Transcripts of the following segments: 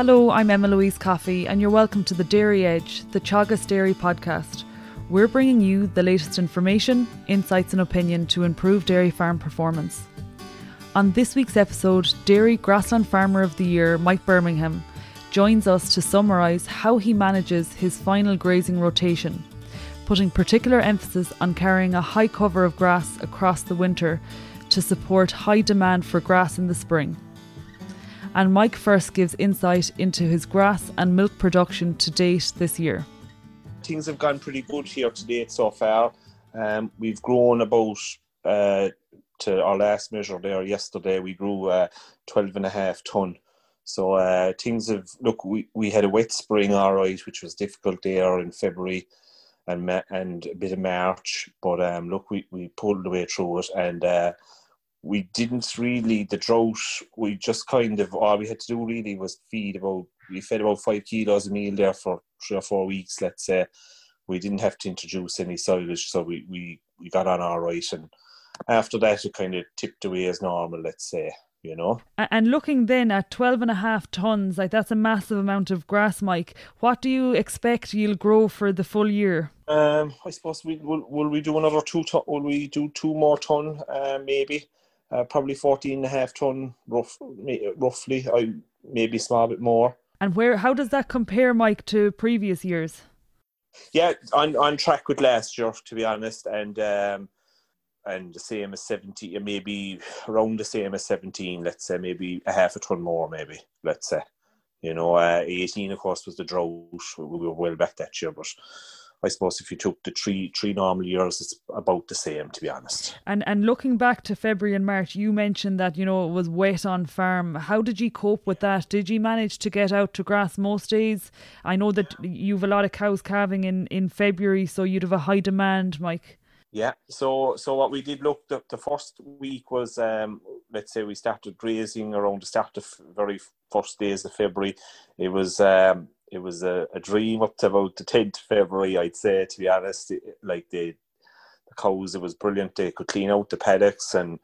Hello, I'm Emma Louise Coffey, and you're welcome to the Dairy Edge, the Teagasc Dairy podcast. We're bringing you the latest information, insights, and opinion to improve dairy farm performance. On this week's episode, Dairy Grassland Farmer of the Year, Mike Bermingham, joins us to summarise how he manages his final grazing rotation, putting particular emphasis on carrying a high cover of grass across the winter to support high demand for grass in the spring. And Mike first gives insight into his grass and milk production to date this year. Things have gone pretty good here to date so far. Um, we've grown about uh, to our last measure there yesterday. We grew uh, 12 and a half ton. So uh, things have look. We, we had a wet spring, all right, which was difficult there in February and and a bit of March. But um, look, we, we pulled the way through it, and uh, we didn't really the drought. We just kind of all we had to do really was feed about. We fed about five kilos a meal there for three or four weeks, let's say. We didn't have to introduce any silage, so we, we, we got on all right. And after that, it kind of tipped away as normal, let's say you know. And looking then at 12 and a half tons, like that's a massive amount of grass, Mike. What do you expect you'll grow for the full year? Um, I suppose we will. Will we do another two ton? Will we do two more ton? Uh, maybe, uh, probably 14 and a half ton, rough, roughly. I maybe small bit more. And where? How does that compare, Mike, to previous years? Yeah, on on track with last year, to be honest, and. Um, and the same as 17, maybe around the same as 17, let's say, maybe a half a ton more, maybe, let's say. You know, uh, 18, of course, was the drought. We were well back that year, but I suppose if you took the three three normal years, it's about the same, to be honest. And and looking back to February and March, you mentioned that you know it was wet on farm. How did you cope with that? Did you manage to get out to grass most days? I know that you've a lot of cows calving in in February, so you'd have a high demand, Mike. Yeah, so so what we did look the, the first week was um, let's say we started grazing around the start of very first days of February. It was um, it was a, a dream up to about the tenth February, I'd say. To be honest, it, like the the cows, it was brilliant. They could clean out the paddocks and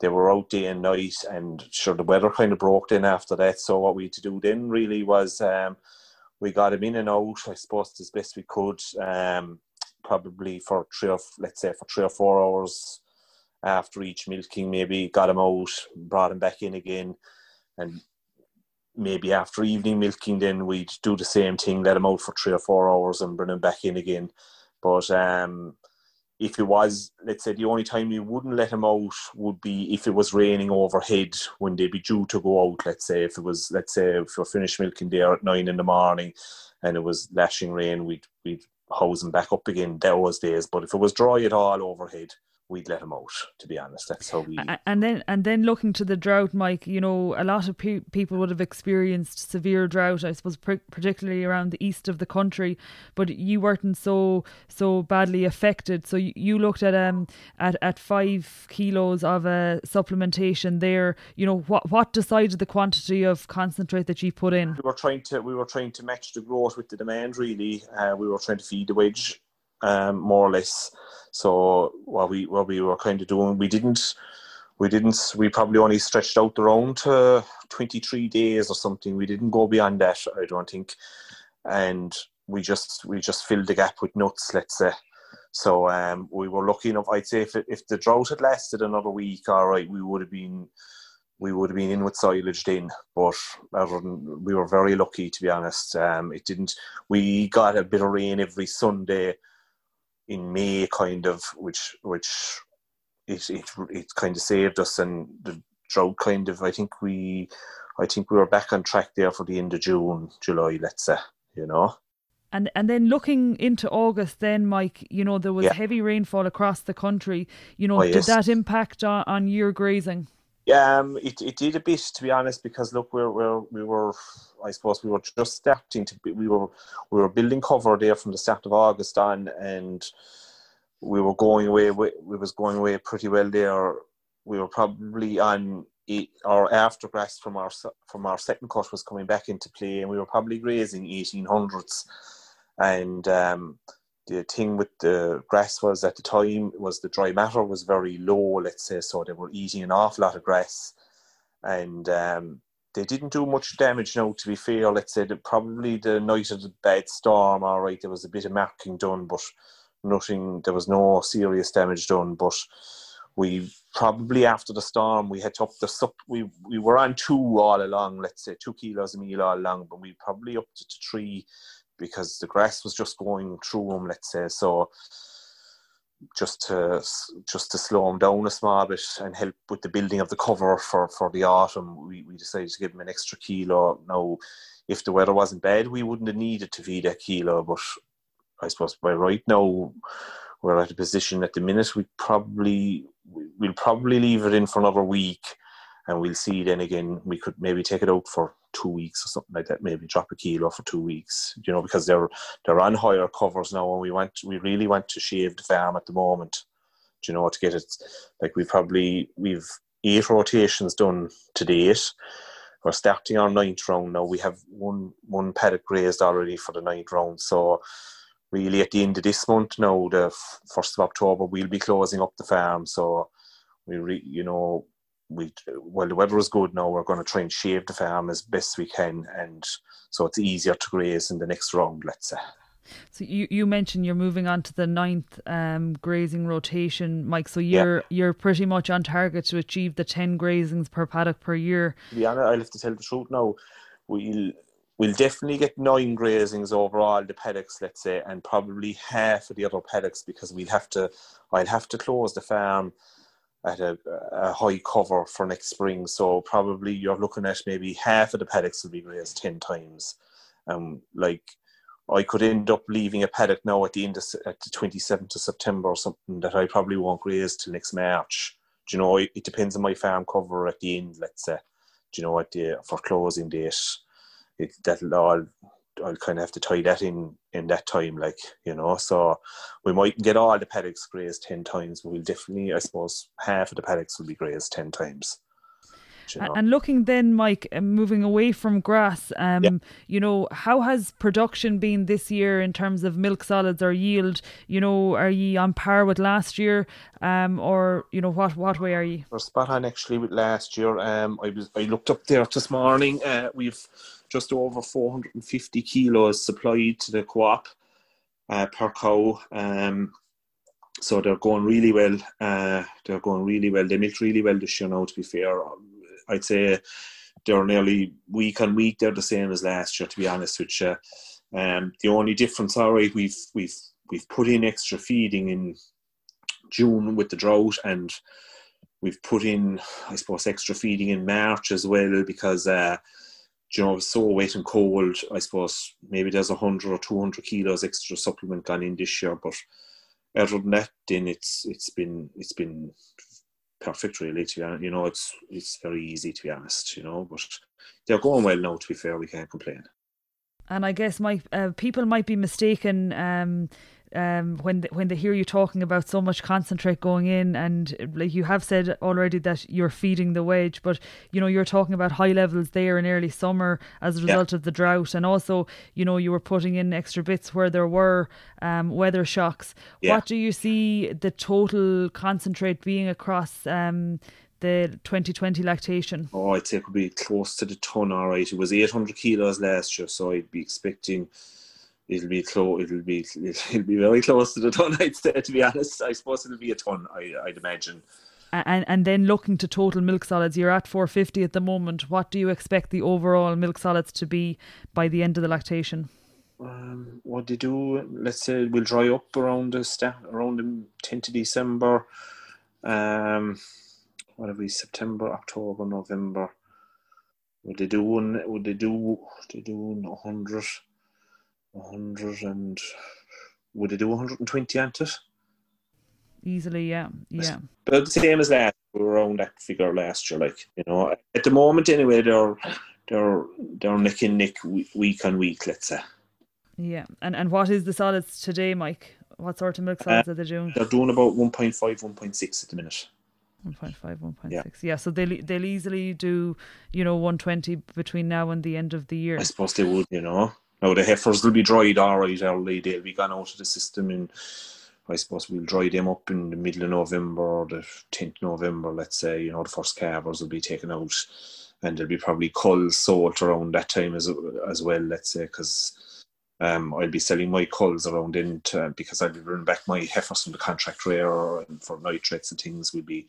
they were out day and night. And sure, the weather kind of broke in after that. So what we had to do then really was um, we got them in and out. I suppose as best we could. Um, probably for three or let's say for three or four hours after each milking, maybe got him out, brought him back in again, and maybe after evening milking, then we'd do the same thing, let him out for three or four hours and bring him back in again. But um, if it was, let's say, the only time you wouldn't let him out would be if it was raining overhead when they'd be due to go out. Let's say if it was, let's say, if you're finished milking there at nine in the morning and it was lashing rain, we'd we'd hosing back up again those days. But if it was dry at all overhead, we'd let him out. To be honest, that's how we. And then, and then looking to the drought, Mike. You know, a lot of pe- people would have experienced severe drought. I suppose, pr- particularly around the east of the country. But you weren't so so badly affected. So you, you looked at um at, at five kilos of a uh, supplementation there. You know, what what decided the quantity of concentrate that you put in? We were trying to we were trying to match the growth with the demand. Really, uh, we were trying to feed the wedge um, more or less. So what we what we were kind of doing, we didn't we didn't we probably only stretched out the round to 23 days or something. We didn't go beyond that, I don't think, and we just we just filled the gap with nuts, let's say. So um, we were lucky enough. I'd say if it, if the drought had lasted another week, all right, we would have been we would have been in with silage then. But we were very lucky, to be honest. Um, it didn't. We got a bit of rain every Sunday in May, kind of, which which it it it kind of saved us, and the drought kind of. I think we, I think we were back on track there for the end of June, July, let's say, you know. And and then looking into August, then Mike, you know there was yeah. heavy rainfall across the country. You know, oh, yes. did that impact on, on your grazing? Yeah, um, it, it did a bit to be honest because look, we're, we're we were I suppose we were just starting to be, we were we were building cover there from the start of August on, and we were going away. We, we was going away pretty well there. We were probably on eight, our aftergrass from our from our second cut was coming back into play, and we were probably grazing eighteen hundreds, and um, the thing with the grass was at the time was the dry matter was very low, let's say, so they were eating an awful lot of grass, and um, they didn't do much damage now to be fair. Let's say that probably the night of the bad storm all right there was a bit of marking done but nothing there was no serious damage done. But we probably after the storm we had up the sup we we were on two all along let's say two kilos a meal all along but we probably up to three because the grass was just going through them let's say so just to just to slow him down a small bit and help with the building of the cover for for the autumn. We we decided to give him an extra kilo. Now, if the weather wasn't bad, we wouldn't have needed to feed that kilo. But I suppose by right now, we're at a position at the minute we probably we'll probably leave it in for another week, and we'll see then again. We could maybe take it out for two weeks or something like that. Maybe drop a kilo for two weeks, you know, because they're they're on higher covers now, and we want we really want to shave the farm at the moment. Do you know to get it? Like we probably we've eight rotations done to date. We're starting our ninth round now. We have one one paddock grazed already for the ninth round. So really, at the end of this month now, the first of October, we'll be closing up the farm. So we, re, you know, we well the weather is good now we're going to try and shave the farm as best we can and so it's easier to graze in the next round let's say so you, you mentioned you're moving on to the ninth um, grazing rotation, Mike. So you're yeah. you're pretty much on target to achieve the ten grazings per paddock per year. Yeah, I'll have to tell the truth now. We'll we'll definitely get nine grazings overall the paddocks, let's say, and probably half of the other paddocks because we'll have to I'll have to close the farm at a, a, high cover for next spring. So probably you're looking at maybe half of the paddocks will be grazed ten times. Um, like I could end up leaving a paddock now at the end of at the 27th of September or something that I probably won't graze till next March. Do you know, it, depends on my farm cover at the end, let's say. Do you know, at the for closing date, it that'll all I'll kind of have to tie that in in that time, like you know. So we mightn't get all the paddocks grazed ten times, but we'll definitely, I suppose, half of the paddocks will be grazed ten times. You know. And looking then, Mike, uh, moving away from grass, um, yeah. you know, how has production been this year in terms of milk solids or yield? You know, are ye on par with last year, um, or you know, what what way are you? We're spot on actually with last year. Um, I was I looked up there this morning. Uh, we've just over 450 kilos supplied to the co-op uh, per cow. Um, so they're going really well. Uh, they're going really well. They milk really well this year now. To be fair, I'd say they're nearly week on week. They're the same as last year. To be honest with um, the only difference, all right, we've we've we've put in extra feeding in June with the drought, and we've put in, I suppose, extra feeding in March as well because. Uh, you know, it's so wet and cold, I suppose maybe there's a hundred or two hundred kilos extra supplement gone in this year. But other than that, then it's it's been it's been perfect really. To be honest, you know, it's it's very easy to be honest. You know, but they're going well now. To be fair, we can't complain. And I guess my uh, people might be mistaken. Um, um, when they, when they hear you talking about so much concentrate going in, and like you have said already that you're feeding the wedge, but you know you're talking about high levels there in early summer as a result yeah. of the drought, and also you know you were putting in extra bits where there were um, weather shocks. Yeah. What do you see the total concentrate being across? Um, the 2020 lactation? Oh, I'd say it could be close to the ton. All right, it was 800 kilos last year, so I'd be expecting it'll be close. It'll be it'll be very close to the ton. I'd say to be honest. I suppose it'll be a ton. I, I'd imagine. And and then looking to total milk solids, you're at 450 at the moment. What do you expect the overall milk solids to be by the end of the lactation? Um, what they do? Let's say we'll dry up around the sta- around the 10th of December. Um, whatever September, October, November. Would they do one? Would they do? They do 100 100 and would they do 120 on it? Easily, yeah, yeah. But the same as last, we were around that figure last year. Like you know, at the moment anyway, they're they're they're neck and neck week on week. Let's say. Yeah, and and what is the solids today, Mike? What sort of milk solids uh, are they doing? They're doing about 1.5, 1.6 at the minute. 1.5, 1.6. Yeah. yeah, so they'll, they'll easily do, you know, 120 between now and the end of the year. I suppose they would, you know. Now the heifers will be dried all right early. They'll be gone out of the system and I suppose we'll dry them up in the middle of November or the 10th November, let's say, you know, the first calvers will be taken out and there'll be probably culls sold around that time as as well. Let's say because um, I'll be selling my culls around in to, because I'll be bringing back my heifers from the contract rare and for nitrates and things. We'll be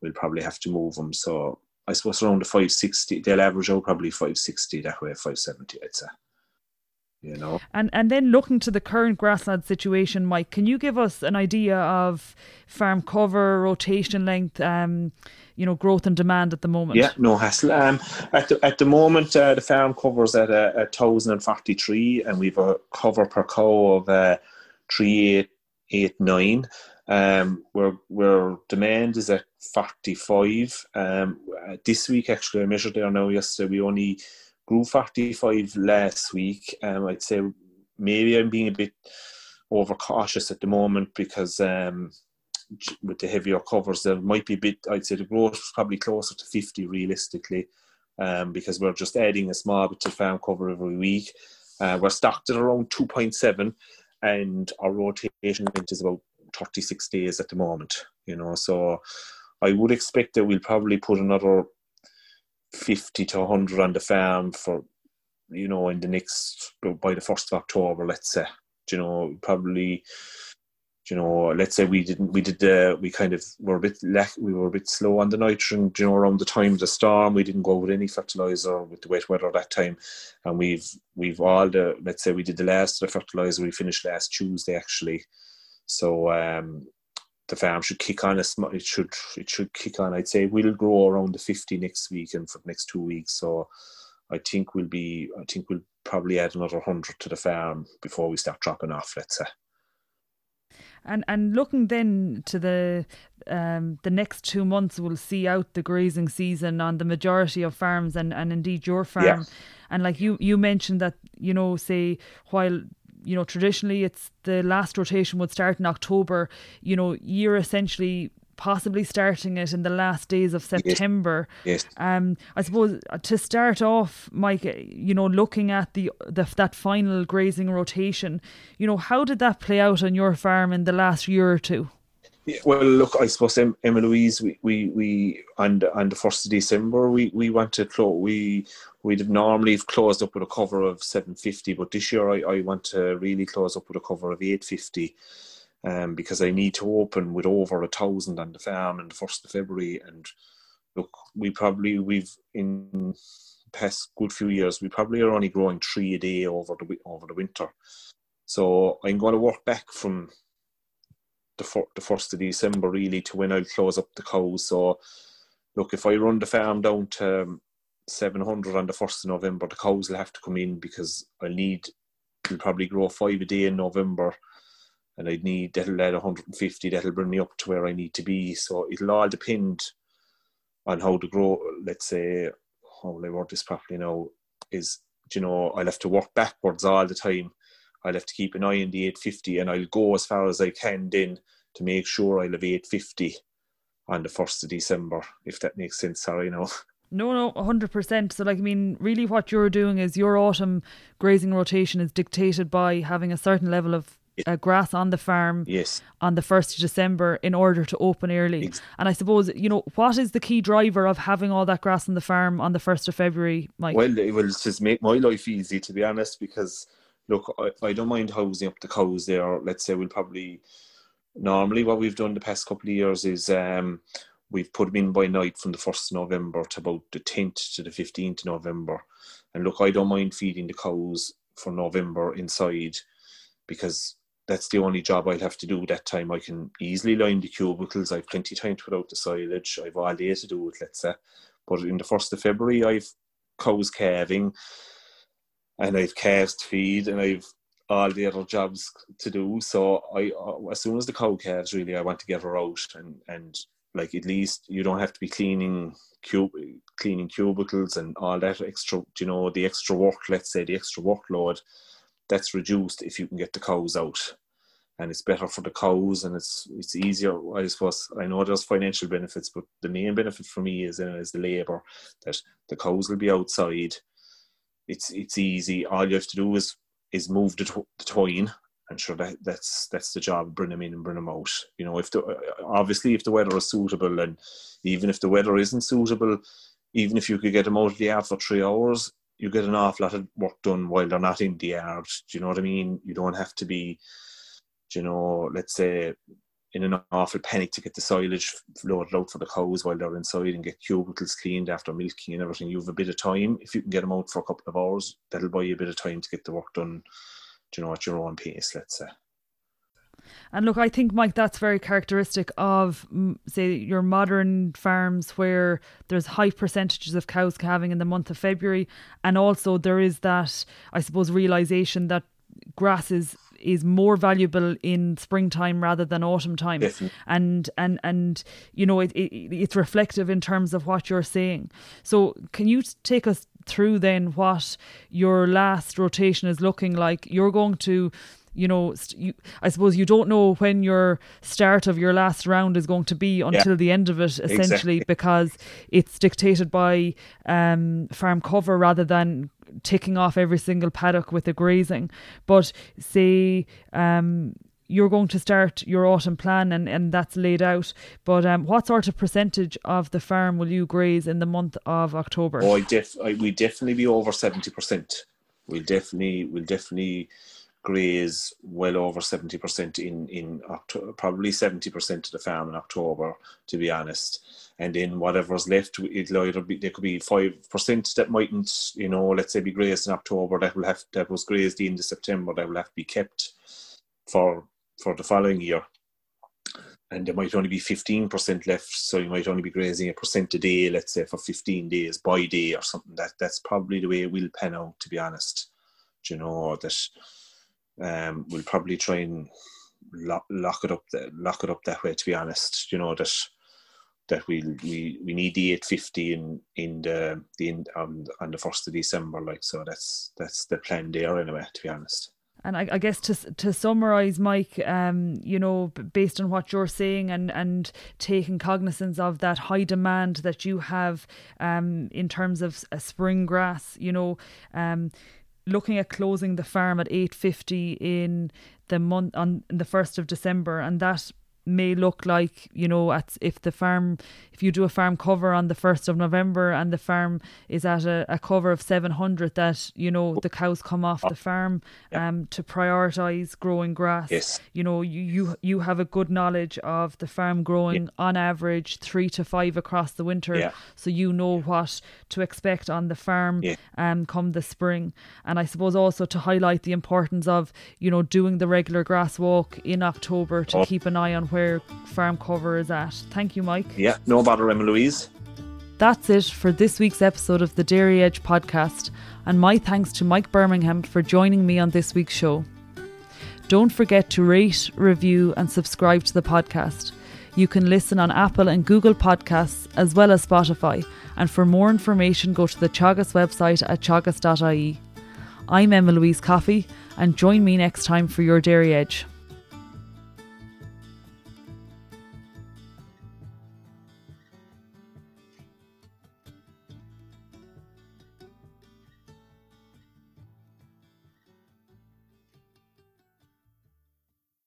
we'll probably have to move them. So I suppose around the five sixty. They'll average out probably five sixty that way, five seventy. I'd say you know. And and then looking to the current grassland situation, Mike, can you give us an idea of farm cover, rotation length, um, you know, growth and demand at the moment? Yeah, no hassle. Um, at the at the moment, uh, the farm covers at a, a thousand and forty three, and we've a cover per cow of uh, three eight eight nine. Um, where where demand is at forty five. Um, this week actually, I measured there now yesterday. We only grew 45 last week. Um, I'd say maybe I'm being a bit overcautious at the moment because um, with the heavier covers, there might be a bit, I'd say the growth is probably closer to 50 realistically um, because we're just adding a small bit to farm cover every week. Uh, we're stocked at around 2.7 and our rotation is about 36 days at the moment, you know, so I would expect that we'll probably put another 50 to 100 on the farm for, you know, in the next, by the 1st of October, let's say. You know, probably, you know, let's say we didn't, we did, uh, we kind of were a bit, lack, we were a bit slow on the nitrogen, you know, around the time of the storm. We didn't go with any fertilizer with the wet weather that time. And we've, we've all the, let's say we did the last of the fertilizer, we finished last Tuesday actually. So, um, the farm should kick on a it should it should kick on i'd say we'll grow around the 50 next week and for the next two weeks so i think we'll be i think we'll probably add another 100 to the farm before we start dropping off let's say and and looking then to the um, the next two months we'll see out the grazing season on the majority of farms and, and indeed your farm. Yeah. And like you you mentioned that you know say while you know, traditionally it's the last rotation would start in October. You know, you're essentially possibly starting it in the last days of September. Yes. yes. Um, I suppose uh, to start off, Mike, uh, you know, looking at the, the that final grazing rotation, you know, how did that play out on your farm in the last year or two? Yeah, well, look, I suppose Emma Louise, we, we, we on the on the first of December, we we went to close. We we'd have normally have closed up with a cover of seven fifty, but this year I, I want to really close up with a cover of eight fifty, um, because I need to open with over a thousand on the farm in the first of February. And look, we probably we've in past good few years we probably are only growing three a day over the over the winter. So I'm going to work back from the, the first of December really to when I'll close up the cows. So look, if I run the farm down to um, 700 on the first of November, the cows will have to come in because I need will probably grow five a day in November, and I'd need that'll add 150. That'll bring me up to where I need to be. So it'll all depend on how to grow. Let's say how will I word this properly now? Is you know I'll have to work backwards all the time I'll have to keep an eye on the 850 and I'll go as far as I can then to make sure I'll have 850 on the 1st of December, if that makes sense. Sorry, no. No, no, 100%. So, like, I mean, really what you're doing is your autumn grazing rotation is dictated by having a certain level of uh, grass on the farm yes. on the 1st of December in order to open early. Exactly. And I suppose, you know, what is the key driver of having all that grass on the farm on the 1st of February, Mike? Well, it will just make my life easy, to be honest, because look, I, I don't mind housing up the cows there. Let's say we'll probably normally what we've done the past couple of years is um, we've put them in by night from the first of November to about the tenth to the fifteenth of November. And look, I don't mind feeding the cows for November inside because that's the only job I'll have to do that time. I can easily line the cubicles. I've plenty of time to put out the silage. I've all day to do it, let's say. But in the first of February, I've cows calving and I've cast feed and I've all the other jobs to do. So I, uh, as soon as the cow calves, really, I want to get her out and and like at least you don't have to be cleaning cub cleaning cubicles and all that extra, you know, the extra work. Let's say the extra workload that's reduced if you can get the cows out. And it's better for the cows, and it's it's easier. I suppose I know there's financial benefits, but the main benefit for me is uh, is the labour that the cows will be outside it's it's easy. All you have to do is is move the, tw- twine, and sure that that's that's the job. Bring them in and bring them out. You know, if the obviously if the weather is suitable, and even if the weather isn't suitable, even if you could get them out of the yard for three hours, you get an awful lot of work done while they're not in the yard. Do you know what I mean? You don't have to be, you know, let's say in an awful panic to get the silage loaded out for the cows while they're inside and get cubicles cleaned after milking and everything. You have a bit of time. If you can get them out for a couple of hours, that'll buy you a bit of time to get the work done, you know, at your own pace, let's say. And look, I think, Mike, that's very characteristic of, say, your modern farms where there's high percentages of cows calving in the month of February. And also there is that, I suppose, realization that grass is is more valuable in springtime rather than autumn time Definitely. and and and you know it, it it's reflective in terms of what you're saying so can you take us through then what your last rotation is looking like you're going to you know, you, I suppose you don't know when your start of your last round is going to be until yeah. the end of it, essentially, exactly. because it's dictated by um, farm cover rather than ticking off every single paddock with the grazing. But say, um, you're going to start your autumn plan and, and that's laid out. But um, what sort of percentage of the farm will you graze in the month of October? Oh, I def- I, we definitely be over 70%. We'll definitely, we'll definitely graze well over 70% in, in October, probably 70% of the farm in October, to be honest. And then whatever's left, it'll either be, there could be 5% that mightn't, you know, let's say be grazed in October, that will have, that was grazed in the September, that will have to be kept for, for the following year. And there might only be 15% left, so you might only be grazing a percent a day, let's say for 15 days by day or something. That That's probably the way it will pan out, to be honest. Do you know, that um, we'll probably try and lock, lock it up lock it up that way. To be honest, you know that that we we we need the 850 in in the the in, on, on the first of December. Like so, that's that's the plan there anyway. To be honest. And I, I, guess to to summarize, Mike, um, you know, based on what you're saying and and taking cognizance of that high demand that you have, um, in terms of a spring grass, you know, um, looking at closing the farm at 8.50 in the month on the 1st of December and that may look like you know at if the farm if you do a farm cover on the 1st of November and the farm is at a, a cover of 700 that you know the cows come off the farm um to prioritize growing grass yes you know you you, you have a good knowledge of the farm growing yeah. on average 3 to 5 across the winter yeah. so you know what to expect on the farm yeah. um come the spring and I suppose also to highlight the importance of you know doing the regular grass walk in October to oh. keep an eye on where farm cover is at. Thank you, Mike. Yeah, no bother, Emma Louise. That's it for this week's episode of the Dairy Edge podcast, and my thanks to Mike Bermingham for joining me on this week's show. Don't forget to rate, review, and subscribe to the podcast. You can listen on Apple and Google Podcasts as well as Spotify. And for more information, go to the Teagasc website at teagasc.ie. I'm Emma Louise Coffey, and join me next time for your Dairy Edge.